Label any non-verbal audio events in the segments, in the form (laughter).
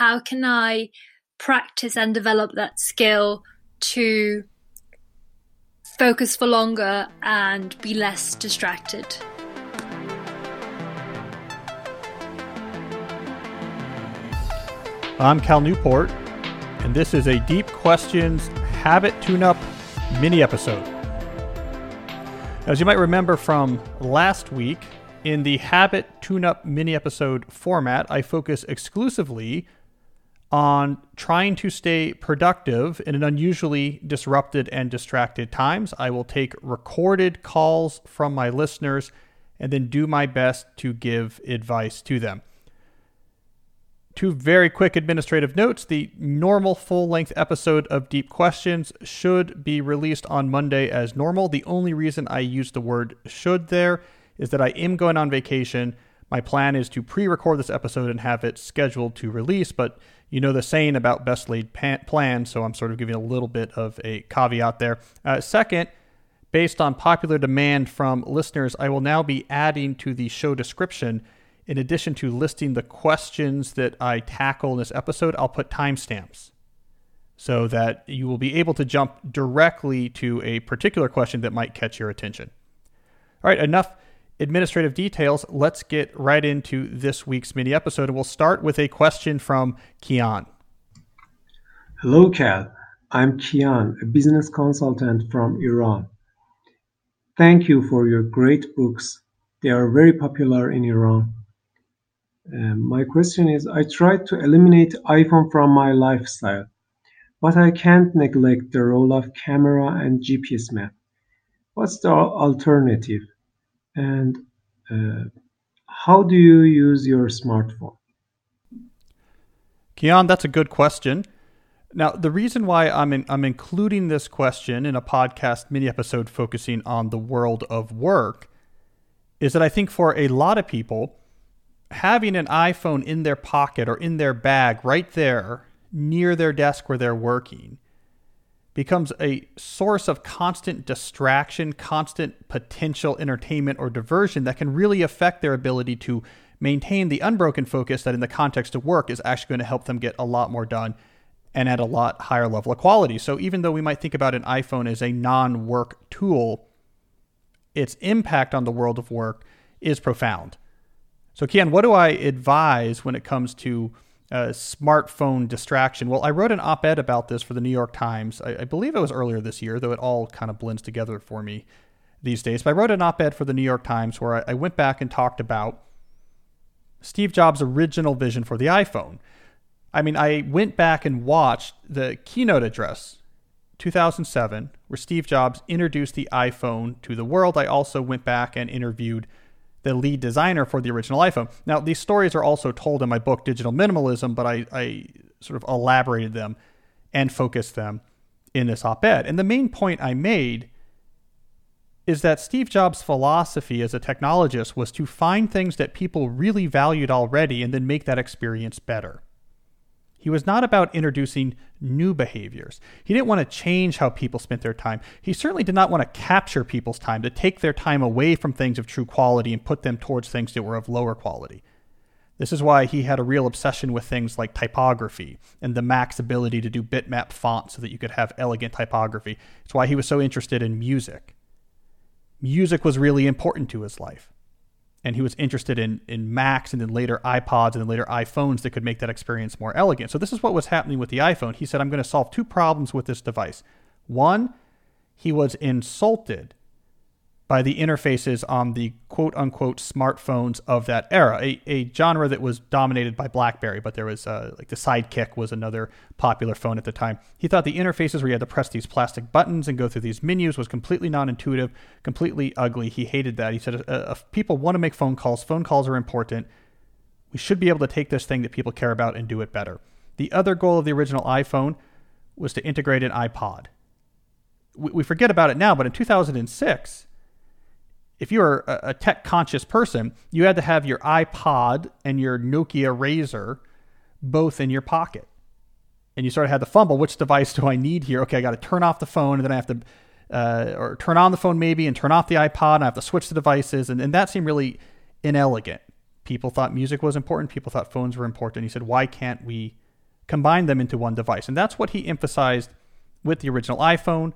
how can I practice and develop that skill to focus for longer and be less distracted. I'm Cal Newport, and this is a Deep Questions Habit Tune Up mini episode. As you might remember from last week, in the Habit Tune Up mini episode format, I focus exclusively on trying to stay productive in an unusually disrupted and distracted times. I will take recorded calls from my listeners and then do my best to give advice to them. Two very quick administrative notes. The normal full length episode of Deep Questions should be released on Monday as normal. The only reason I use the word should there is that I am going on vacation. My plan is to pre record this episode and have it scheduled to release, but you know the saying about best laid plan, so I'm sort of giving a little bit of a caveat there. Uh, second, based on popular demand from listeners, I will now be adding to the show description, in addition to listing the questions that I tackle in this episode, I'll put timestamps so that you will be able to jump directly to a particular question that might catch your attention. All right, enough administrative details, let's get right into this week's mini episode. And we'll start with a question from Kian. Hello, Cal. I'm Kian, a business consultant from Iran. Thank you for your great books. They are very popular in Iran. Um, my question is I tried to eliminate iPhone from my lifestyle, but I can't neglect the role of camera and GPS map. What's the alternative? And uh, how do you use your smartphone? Kian, that's a good question. Now, the reason why I'm in, I'm including this question in a podcast mini episode focusing on the world of work is that I think for a lot of people, having an iPhone in their pocket or in their bag right there near their desk where they're working becomes a source of constant distraction, constant potential entertainment or diversion that can really affect their ability to maintain the unbroken focus that, in the context of work, is actually going to help them get a lot more done and at a lot higher level of quality. So, even though we might think about an iPhone as a non work tool, its impact on the world of work is profound. So, Kian, what do I advise when it comes to uh, smartphone distraction. Well, I wrote an op ed about this for the New York Times. I, I, believe it was earlier this year, though it all kind of blends together for me these days. But I wrote an op ed for the New York Times where I, I went back and talked about Steve Jobs' original vision for the iPhone. I mean, I went back and watched the keynote address 2007 where Steve Jobs introduced the iPhone to the world. I also went back and interviewed the lead designer for the original iPhone. Now, these stories are also told in my book, Digital Minimalism, but I, I sort of elaborated them and focused them in this op ed. And the main point I made is that Steve Jobs' philosophy as a technologist was to find things that people really valued already and then make that experience better. He was not about introducing new behaviors. He didn't want to change how people spent their time. He certainly did not want to capture people's time, to take their time away from things of true quality and put them towards things that were of lower quality. This is why he had a real obsession with things like typography and the Mac's ability to do bitmap fonts so that you could have elegant typography. It's why he was so interested in music. Music was really important to his life and he was interested in in Macs and then later iPods and then later iPhones that could make that experience more elegant. So this is what was happening with the iPhone. He said, "I'm going to solve two problems with this device. One, he was insulted by the interfaces on the quote unquote smartphones of that era, a, a genre that was dominated by BlackBerry, but there was uh, like the Sidekick was another popular phone at the time. He thought the interfaces where you had to press these plastic buttons and go through these menus was completely non intuitive, completely ugly. He hated that. He said, uh, if people want to make phone calls, phone calls are important. We should be able to take this thing that people care about and do it better. The other goal of the original iPhone was to integrate an iPod. We forget about it now, but in 2006, if you were a, tech conscious person, you had to have your iPod and your Nokia Razor both in your pocket. And you sort of had to fumble which device do I need here? Okay, I got to turn off the phone and then I have to, uh, or turn on the phone maybe and turn off the iPod and I have to switch the devices. And, and that seemed really inelegant. People thought music was important. People thought phones were important. He said, why can't we combine them into one device. And that's what he emphasized with the original iPhone.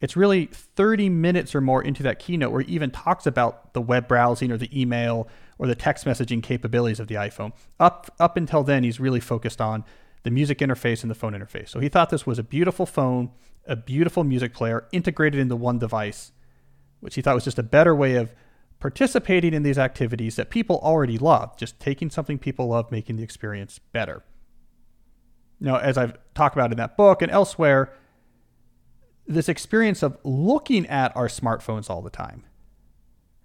It's really 30 minutes or more into that keynote where he even talks about the web browsing or the email or the text messaging capabilities of the iPhone. Up up until then, he's really focused on the music interface and the phone interface. So he thought this was a beautiful phone, a beautiful music player integrated into one device, which he thought was just a better way of participating in these activities that people already love, just taking something people love, making the experience better. Now, as I've talked about in that book and elsewhere, this experience of looking at our smartphones all the time.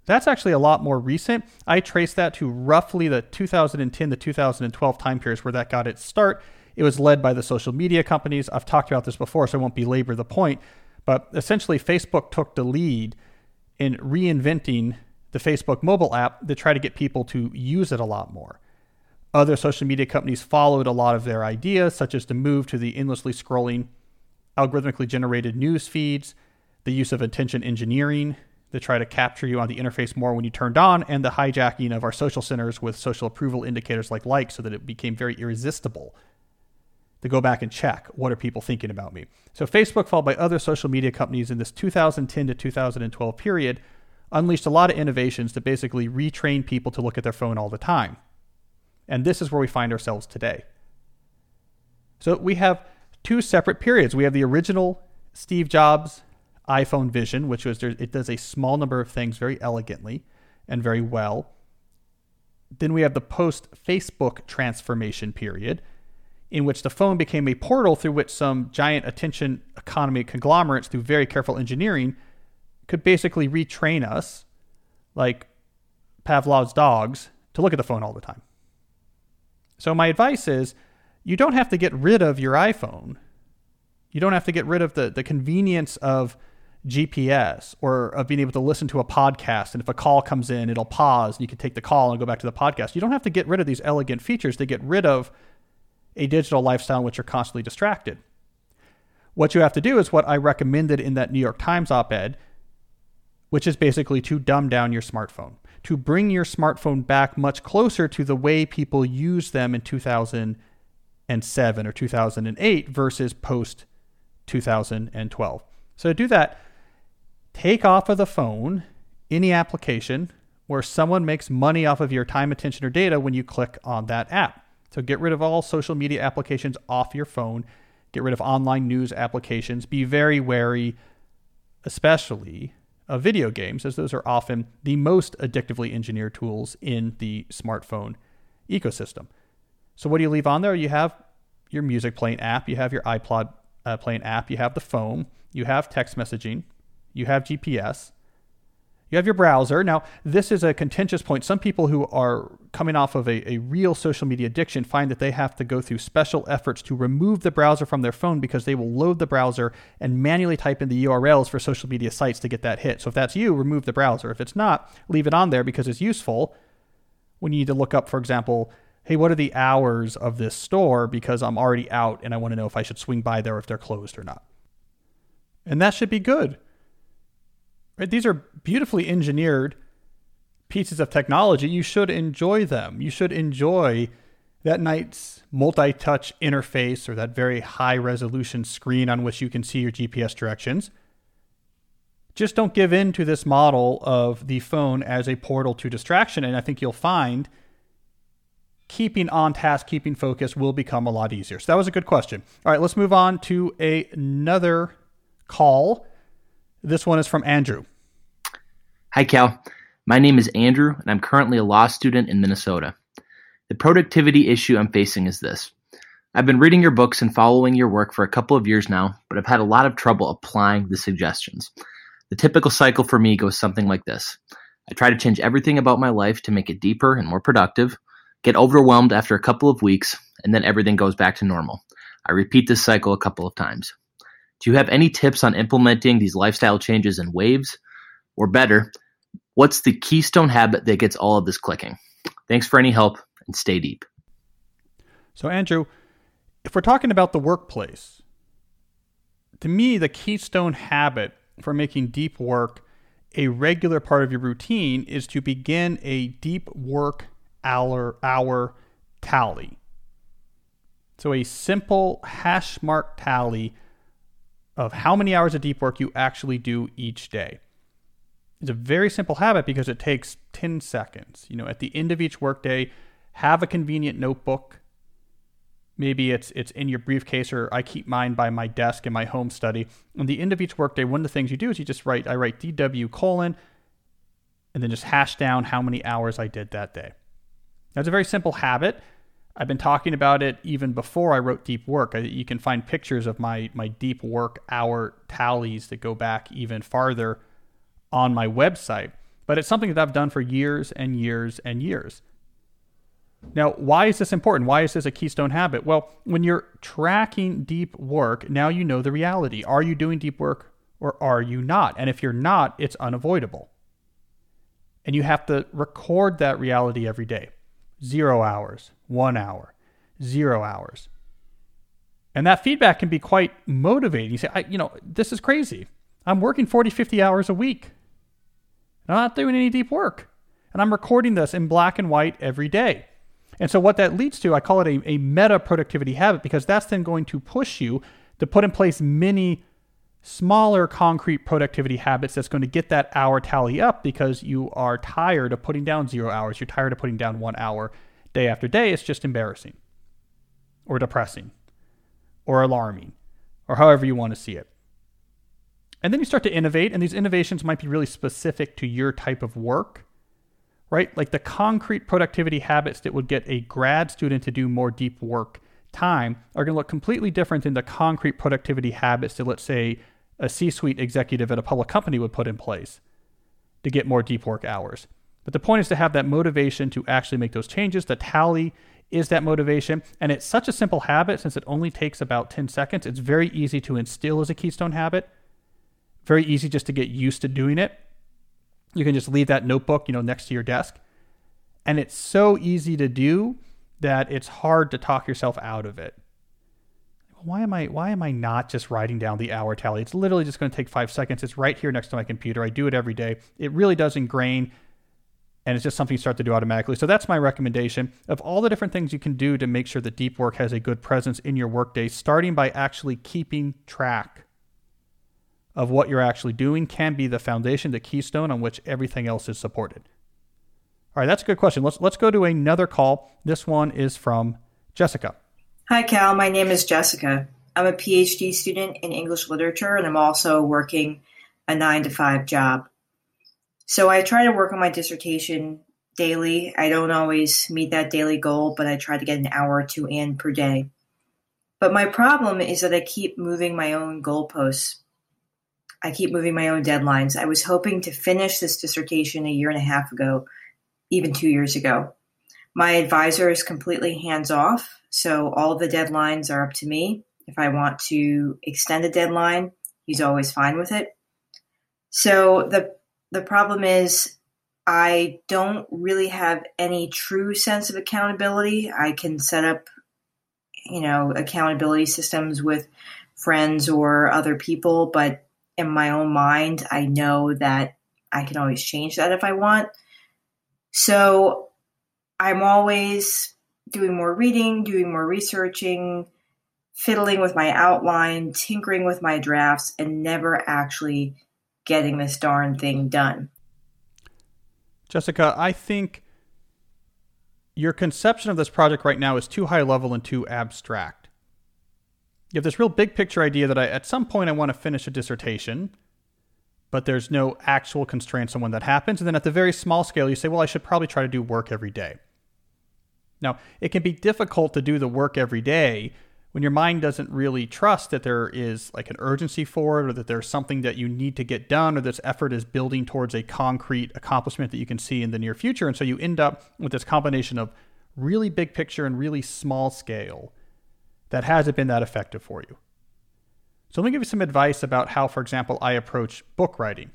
That's actually a lot more recent. I trace that to roughly the 2010 to 2012 time periods where that got its start. It was led by the social media companies. I've talked about this before, so I won't belabor the point. But essentially, Facebook took the lead in reinventing the Facebook mobile app to try to get people to use it a lot more. Other social media companies followed a lot of their ideas, such as the move to the endlessly scrolling, algorithmically generated news feeds, the use of attention engineering to try to capture you on the interface more when you turned on, and the hijacking of our social centers with social approval indicators like likes so that it became very irresistible to go back and check what are people thinking about me. So Facebook, followed by other social media companies in this 2010 to 2012 period, unleashed a lot of innovations to basically retrain people to look at their phone all the time. And this is where we find ourselves today. So we have two separate periods. We have the original Steve Jobs iPhone vision, which was there, it does a small number of things very elegantly and very well. Then we have the post Facebook transformation period, in which the phone became a portal through which some giant attention economy conglomerates, through very careful engineering, could basically retrain us, like Pavlov's dogs, to look at the phone all the time. So, my advice is you don't have to get rid of your iPhone. You don't have to get rid of the, the convenience of GPS or of being able to listen to a podcast. And if a call comes in, it'll pause and you can take the call and go back to the podcast. You don't have to get rid of these elegant features to get rid of a digital lifestyle in which you're constantly distracted. What you have to do is what I recommended in that New York Times op ed which is basically to dumb down your smartphone, to bring your smartphone back much closer to the way people used them in 2007 or 2008 versus post 2012. So to do that, take off of the phone any application where someone makes money off of your time, attention, or data when you click on that app. So get rid of all social media applications off your phone. Get rid of online news applications. Be very wary, especially of video games, as those are often the most addictively engineered tools in the smartphone ecosystem. So, what do you leave on there? You have your music playing app, you have your iPod uh, playing app, you have the phone, you have text messaging, you have GPS, you have your browser. Now, this is a contentious point. Some people who are coming off of a, a real social media addiction find that they have to go through special efforts to remove the browser from their phone because they will load the browser and manually type in the URLs for social media sites to get that hit. So if that's you, remove the browser. If it's not, leave it on there because it's useful when you need to look up, for example, hey, what are the hours of this store because I'm already out and I want to know if I should swing by there if they're closed or not. And that should be good. Right? These are beautifully engineered pieces of technology. You should enjoy them. You should enjoy that night's multi touch interface or that very high resolution screen on which you can see your GPS directions. Just don't give in to this model of the phone as a portal to distraction. And I think you'll find keeping on task, keeping focus will become a lot easier. So that was a good question. All right, let's move on to a, another call. This one is from Andrew. Hi, Cal. My name is Andrew, and I'm currently a law student in Minnesota. The productivity issue I'm facing is this. I've been reading your books and following your work for a couple of years now, but I've had a lot of trouble applying the suggestions. The typical cycle for me goes something like this I try to change everything about my life to make it deeper and more productive, get overwhelmed after a couple of weeks, and then everything goes back to normal. I repeat this cycle a couple of times. Do you have any tips on implementing these lifestyle changes in waves? Or better, what's the keystone habit that gets all of this clicking? Thanks for any help and stay deep. So, Andrew, if we're talking about the workplace, to me, the keystone habit for making deep work a regular part of your routine is to begin a deep work hour, hour tally. So, a simple hash mark tally of how many hours of deep work you actually do each day. It's a very simple habit because it takes 10 seconds. You know, at the end of each workday, have a convenient notebook. Maybe it's it's in your briefcase or I keep mine by my desk in my home study. At the end of each workday, one of the things you do is you just write I write DW colon and then just hash down how many hours I did that day. That's a very simple habit. I've been talking about it even before I wrote Deep Work. You can find pictures of my my Deep Work hour tallies that go back even farther on my website. But it's something that I've done for years and years and years. Now, why is this important? Why is this a keystone habit? Well, when you're tracking deep work, now you know the reality. Are you doing deep work or are you not? And if you're not, it's unavoidable. And you have to record that reality every day zero hours, one hour, zero hours. And that feedback can be quite motivating. You say, I, you know, this is crazy. I'm working 40, 50 hours a week. And I'm not doing any deep work. And I'm recording this in black and white every day. And so, what that leads to, I call it a, a meta productivity habit because that's then going to push you to put in place many smaller concrete productivity habits that's going to get that hour tally up because you are tired of putting down zero hours. You're tired of putting down one hour day after day. It's just embarrassing or depressing or alarming or however you want to see it. And then you start to innovate, and these innovations might be really specific to your type of work, right? Like the concrete productivity habits that would get a grad student to do more deep work time are going to look completely different than the concrete productivity habits that, let's say, a C suite executive at a public company would put in place to get more deep work hours. But the point is to have that motivation to actually make those changes. The tally is that motivation. And it's such a simple habit since it only takes about 10 seconds. It's very easy to instill as a keystone habit. Very easy just to get used to doing it. You can just leave that notebook, you know, next to your desk. And it's so easy to do that it's hard to talk yourself out of it why am I why am I not just writing down the hour tally? It's literally just going to take five seconds. It's right here next to my computer. I do it every day. It really does ingrain and it's just something you start to do automatically. So that's my recommendation of all the different things you can do to make sure that deep work has a good presence in your workday, starting by actually keeping track of what you're actually doing can be the foundation, the keystone on which everything else is supported. All right, that's a good question. Let's let's go to another call. This one is from Jessica. Hi, Cal. My name is Jessica. I'm a PhD student in English literature, and I'm also working a nine to five job. So I try to work on my dissertation daily. I don't always meet that daily goal, but I try to get an hour or two in per day. But my problem is that I keep moving my own goalposts. I keep moving my own deadlines. I was hoping to finish this dissertation a year and a half ago, even two years ago. My advisor is completely hands off so all of the deadlines are up to me. If I want to extend a deadline, he's always fine with it. So the the problem is I don't really have any true sense of accountability. I can set up, you know, accountability systems with friends or other people, but in my own mind, I know that I can always change that if I want. So I'm always doing more reading, doing more researching, fiddling with my outline, tinkering with my drafts, and never actually getting this darn thing done. Jessica, I think your conception of this project right now is too high level and too abstract. You have this real big picture idea that I, at some point I want to finish a dissertation, but there's no actual constraints on when that happens. And then at the very small scale, you say, well, I should probably try to do work every day. Now, it can be difficult to do the work every day when your mind doesn't really trust that there is like an urgency for it or that there's something that you need to get done or this effort is building towards a concrete accomplishment that you can see in the near future. And so you end up with this combination of really big picture and really small scale that hasn't been that effective for you. So let me give you some advice about how, for example, I approach book writing.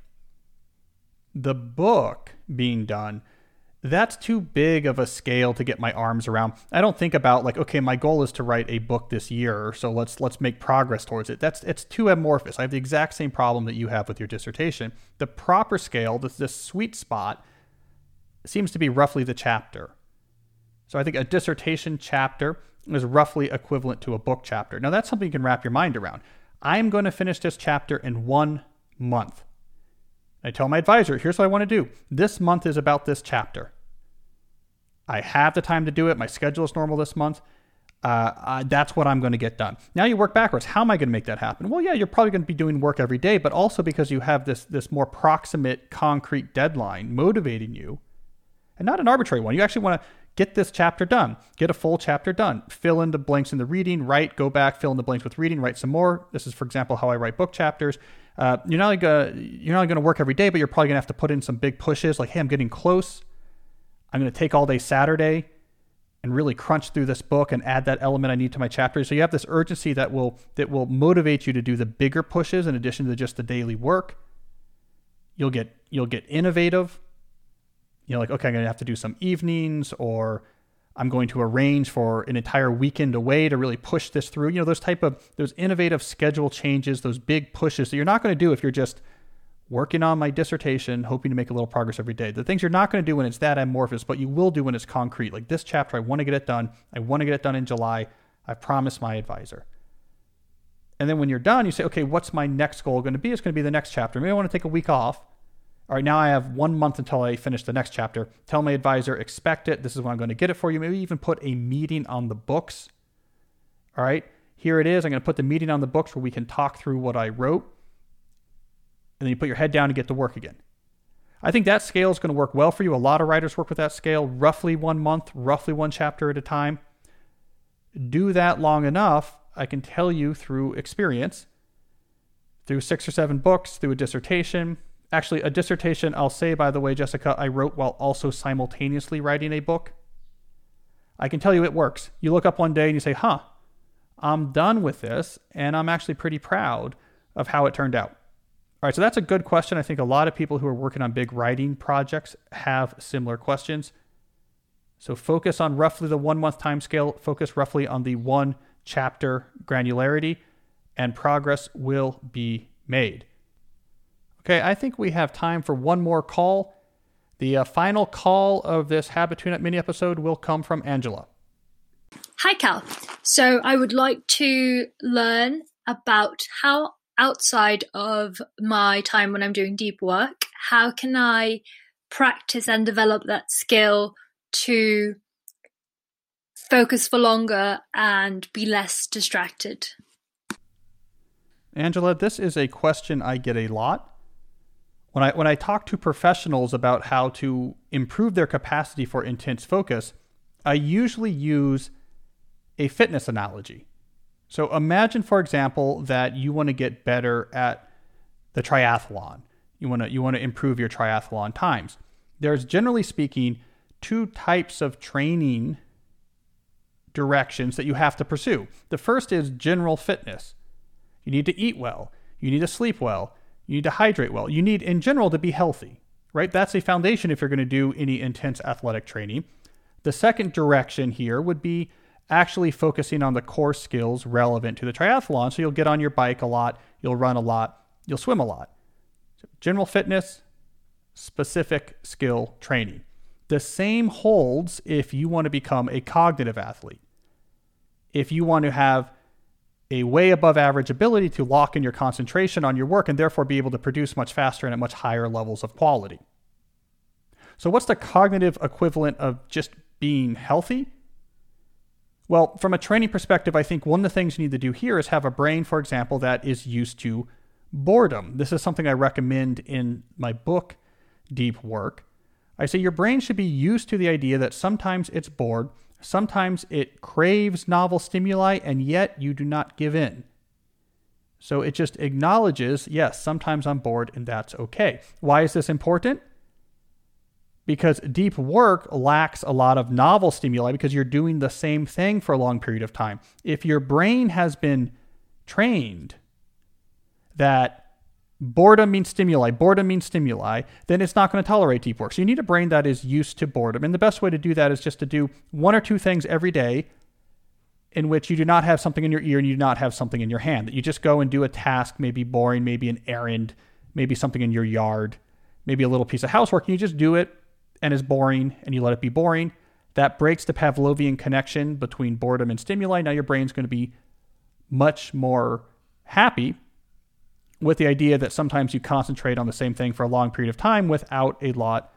The book being done that's too big of a scale to get my arms around. I don't think about like, okay, my goal is to write a book this year, so let's let's make progress towards it. That's it's too amorphous. I have the exact same problem that you have with your dissertation. The proper scale, this this sweet spot, seems to be roughly the chapter. So I think a dissertation chapter is roughly equivalent to a book chapter. Now, that's something you can wrap your mind around. I'm going to finish this chapter in one month. I tell my advisor, here's what I want to do. This month is about this chapter. I have the time to do it. My schedule is normal this month. Uh, that's what I'm going to get done. Now you work backwards. How am I going to make that happen? Well, yeah, you're probably going to be doing work every day, but also because you have this this more proximate, concrete deadline motivating you, and not an arbitrary one. You actually want to get this chapter done, get a full chapter done, fill in the blanks in the reading, write, go back, fill in the blanks with reading, write some more. This is, for example, how I write book chapters. Uh, you're not gonna, you're not going to work every day, but you're probably going to have to put in some big pushes, like, hey, I'm getting close. I'm going to take all day Saturday and really crunch through this book and add that element I need to my chapter. So you have this urgency that will that will motivate you to do the bigger pushes in addition to just the daily work. You'll get you'll get innovative you know, like, okay, I'm going to have to do some evenings or I'm going to arrange for an entire weekend away to really push this through. You know, those type of those innovative schedule changes, those big pushes that you're not going to do if you're just working on my dissertation, hoping to make a little progress every day. The things you're not going to do when it's that amorphous, but you will do when it's concrete. Like this chapter, I want to get it done. I want to get it done in July. I promised my advisor. And then when you're done, you say, okay, what's my next goal going to be? It's going to be the next chapter. Maybe I want to take a week off all right, now I have one month until I finish the next chapter. Tell my advisor, expect it. This is when I'm going to get it for you. Maybe even put a meeting on the books. All right, here it is. I'm going to put the meeting on the books where we can talk through what I wrote. And then you put your head down and get to work again. I think that scale is going to work well for you. A lot of writers work with that scale, roughly one month, roughly one chapter at a time. Do that long enough, I can tell you through experience, through six or seven books, through a dissertation, Actually, a dissertation, I'll say, by the way, Jessica, I wrote while also simultaneously writing a book. I can tell you it works. You look up one day and you say, huh, I'm done with this, and I'm actually pretty proud of how it turned out. All right, so that's a good question. I think a lot of people who are working on big writing projects have similar questions. So focus on roughly the one month time scale, focus roughly on the one chapter granularity, and progress will be made. Okay, I think we have time for one more call. The uh, final call of this Habit Tune Up mini episode will come from Angela. Hi, Cal. So I would like to learn about how outside of my time when I'm doing deep work, how can I practice and develop that skill to focus for longer and be less distracted? Angela, this is a question I get a lot when I when I talk to professionals about how to improve their capacity for intense focus, I usually use a fitness analogy. So imagine, for example, that you want to get better at the triathlon. You want to you want to improve your triathlon times. There's generally speaking two types of training directions that you have to pursue. The first is general fitness. You need to eat well, you need to sleep well, you need to hydrate well. You need, in general, to be healthy, right? That's a foundation if you're going to do any intense athletic training. The second direction here would be actually focusing on the core skills relevant to the triathlon. So you'll get on your bike a lot, you'll run a lot, you'll swim a lot. So general fitness, specific skill training. The same holds if you want to become a cognitive athlete. If you want to have a way above average ability to lock in your concentration on your work and therefore be able to produce much faster and at much higher levels of quality. So, what's the cognitive equivalent of just being healthy? Well, from a training perspective, I think one of the things you need to do here is have a brain, for example, that is used to boredom. This is something I recommend in my book, Deep Work. I say your brain should be used to the idea that sometimes it's bored Sometimes it craves novel stimuli, and yet you do not give in. So it just acknowledges, yes, sometimes I'm bored, and that's okay. Why is this important? Because deep work lacks a lot of novel stimuli because you're doing the same thing for a long period of time. If your brain has been trained that boredom means stimuli, boredom means stimuli, then it's not going to tolerate deep work. So you need a brain that is used to boredom. And the best way to do that is just to do one or two things every day in which you do not have something in your ear and you do not have something in your hand. That you just go and do a task, maybe boring, maybe an errand, maybe something in your yard, maybe a little piece of housework, and you just do it and it's boring and you let it be boring. that breaks the Pavlovian connection between boredom and stimuli. Now your brain's going to be much more happy with the idea that sometimes you concentrate on the same thing for a long period of time without a lot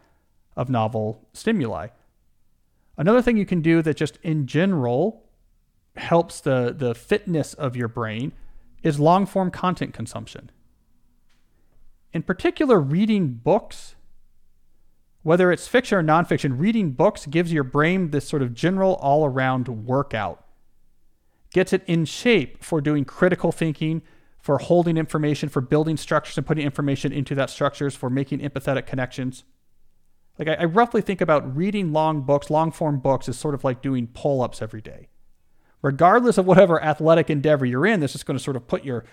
of novel stimuli. Another thing you can do that just in general helps the, the fitness of your brain is long form content consumption. In particular, reading books, whether it's fiction or nonfiction, reading books gives your brain this sort of general all around workout, gets it in shape for doing critical thinking, for holding information, for building structures and putting information into that structures, for making empathetic connections. Like I, I roughly think about reading long books, long form books, as sort of like doing pull ups every day. Regardless of whatever athletic endeavor you're in, this is going to sort of put your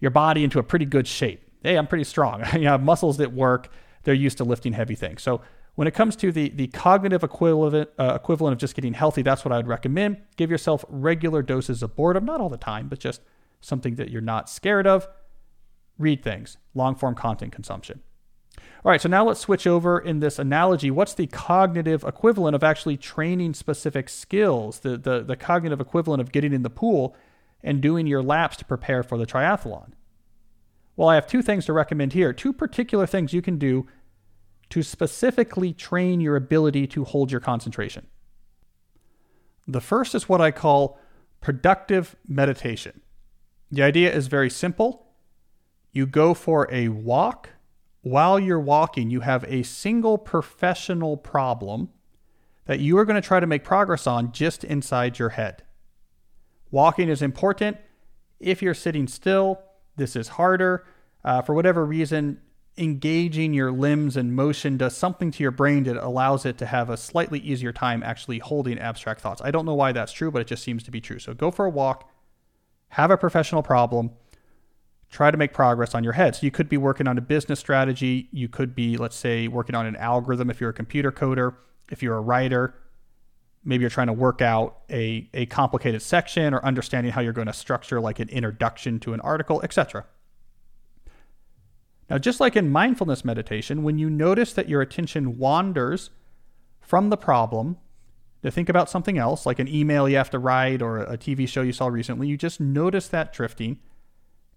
your body into a pretty good shape. Hey, I'm pretty strong. (laughs) you have muscles that work. They're used to lifting heavy things. So when it comes to the the cognitive equivalent uh, equivalent of just getting healthy, that's what I would recommend. Give yourself regular doses of boredom, not all the time, but just something that you're not scared of. Read things, long form content consumption. All right, so now let's switch over in this analogy. What's the cognitive equivalent of actually training specific skills, the, the, the cognitive equivalent of getting in the pool and doing your laps to prepare for the triathlon? Well, I have two things to recommend here, two particular things you can do to specifically train your ability to hold your concentration. The first is what I call productive meditation. The idea is very simple. You go for a walk while you're walking, you have a single professional problem that you are going to try to make progress on just inside your head. Walking is important. If you're sitting still, this is harder. Uh, for whatever reason, engaging your limbs and motion does something to your brain that allows it to have a slightly easier time actually holding abstract thoughts. I don't know why that's true, but it just seems to be true. So go for a walk, have a professional problem, try to make progress on your head. So you could be working on a business strategy. You could be, let's say, working on an algorithm if you're a computer coder, if you're a writer. Maybe you're trying to work out a, a complicated section or understanding how you're going to structure like an introduction to an article, etc. Now, just like in mindfulness meditation, when you notice that your attention wanders from the problem to think about something else, like an email you have to write or a TV show you saw recently, you just notice that drifting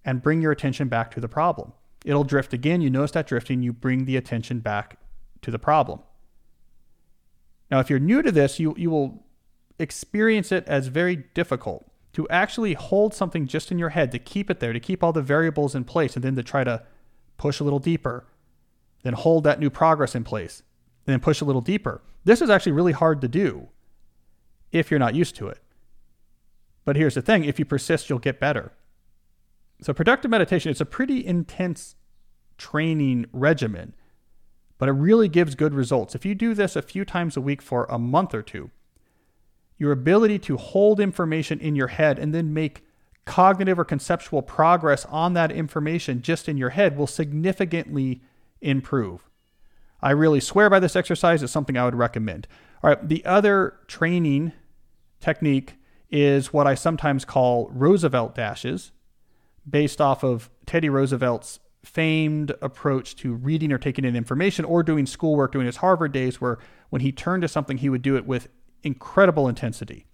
and bring your attention back to the problem. It'll drift again. You notice that drifting, you bring the attention back to the problem. Now, if you're new to this, you, you will experience it as very difficult to actually hold something just in your head, to keep it there, to keep all the variables in place, and then to try to push a little deeper, then hold that new progress in place, and then push a little deeper. This is actually really hard to do if you're not used to it. But here's the thing if you persist, you'll get better. So, productive meditation, it's a pretty intense training regimen, but it really gives good results. If you do this a few times a week for a month or two, your ability to hold information in your head and then make cognitive or conceptual progress on that information just in your head will significantly improve. I really swear by this exercise. It's something I would recommend. All right, the other training technique is what I sometimes call Roosevelt dashes based off of Teddy Roosevelt's famed approach to reading or taking in information or doing schoolwork during his Harvard days, where when he turned to something, he would do it with incredible intensity.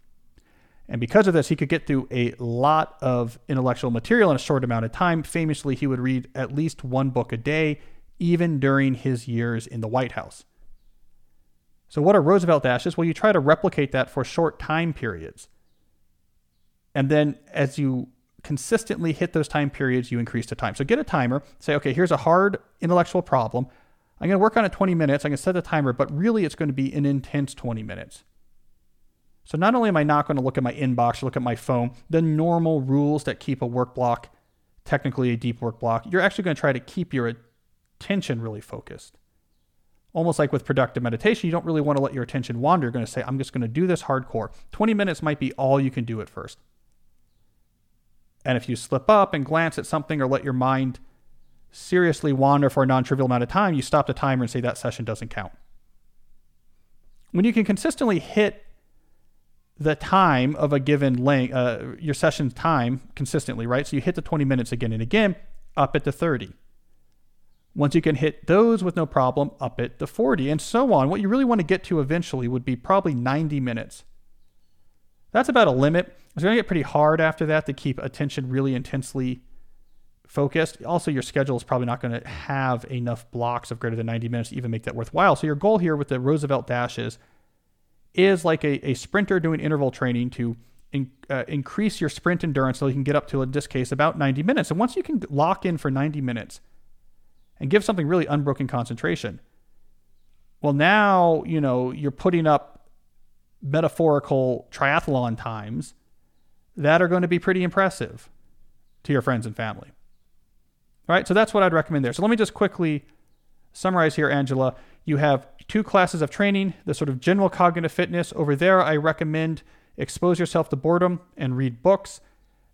And because of this, he could get through a lot of intellectual material in a short amount of time. Famously, he would read at least one book a day, even during his years in the White House. So, what are Roosevelt dashes? Well, you try to replicate that for short time periods. And then as you consistently hit those time periods, you increase the time. So get a timer, say, okay, here's a hard intellectual problem. I'm going to work on it 20 minutes. I'm going to set the timer, but really it's going to be an intense 20 minutes. So not only am I not going to look at my inbox or look at my phone, the normal rules that keep a work block technically a deep work block, you're actually going to try to keep your attention really focused. Almost like with productive meditation, you don't really want to let your attention wander. You're going to say, I'm just going to do this hardcore. 20 minutes might be all you can do at first. And if you slip up and glance at something or let your mind seriously wander for a non trivial amount of time, you stop the timer and say that session doesn't count. When you can consistently hit the time of a given length, uh, your session's time consistently, right? So you hit the 20 minutes again and again, up at the 30. Once you can hit those with no problem, up it to 40 and so on. What you really want to get to eventually would be probably 90 minutes. That's about a limit. It's going to get pretty hard after that to keep attention really intensely focused. Also, your schedule is probably not going to have enough blocks of greater than 90 minutes to even make that worthwhile. So, your goal here with the Roosevelt dashes is like a, a sprinter doing interval training to in, uh, increase your sprint endurance so you can get up to, in this case, about 90 minutes. And once you can lock in for 90 minutes and give something really unbroken concentration, well, now, you know, you're putting up metaphorical triathlon times that are going to be pretty impressive to your friends and family. All right, so that's what I'd recommend there. So let me just quickly summarize here, Angela. You have two classes of training the sort of general cognitive fitness. Over there, I recommend expose yourself to boredom and read books.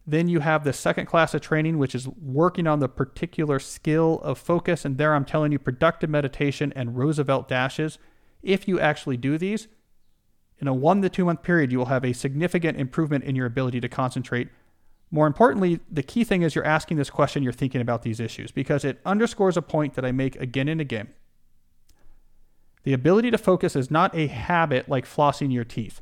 Then you have the second class of training, which is working on the particular skill of focus. And there I'm telling you productive meditation and Roosevelt dashes. If you actually do these, in a one to two month period, you will have a significant improvement in your ability to concentrate more importantly, the key thing is you're asking this question, you're thinking about these issues because it underscores a point that I make again and again. The ability to focus is not a habit like flossing your teeth.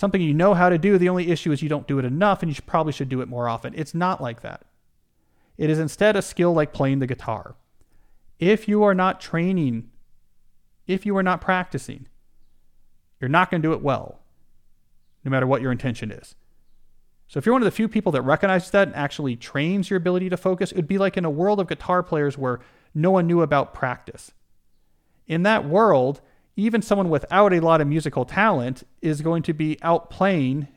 Something you know how to do, the only issue is you don't do it enough and you should, probably should do it more often. It's not like that. It is instead a skill like playing the guitar. If you are not training, if you are not practicing, you're not going to do it well, no matter what your intention is. So if you're one of the few people that recognizes that and actually trains your ability to focus, it would be like in a world of guitar players where no one knew about practice. In that world, even someone without a lot of musical talent is going to be outplaying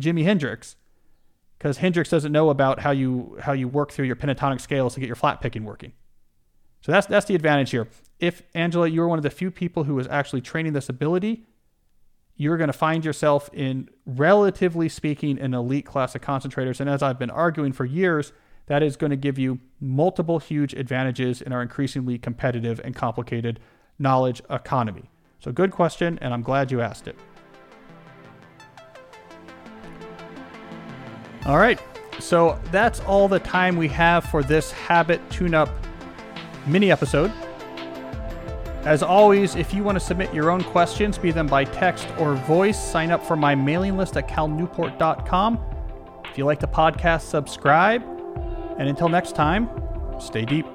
Jimi Hendrix because Hendrix doesn't know about how you how you work through your pentatonic scales to get your flat picking working. So that's that's the advantage here. If Angela, you are one of the few people who is actually training this ability, you're going to find yourself in, relatively speaking, an elite class of concentrators. And as I've been arguing for years, that is going to give you multiple huge advantages in our increasingly competitive and complicated knowledge economy. So, good question, and I'm glad you asked it. All right, so that's all the time we have for this habit tune up mini episode. As always, if you want to submit your own questions, be them by text or voice, sign up for my mailing list at calnewport.com. If you like the podcast, subscribe. And until next time, stay deep.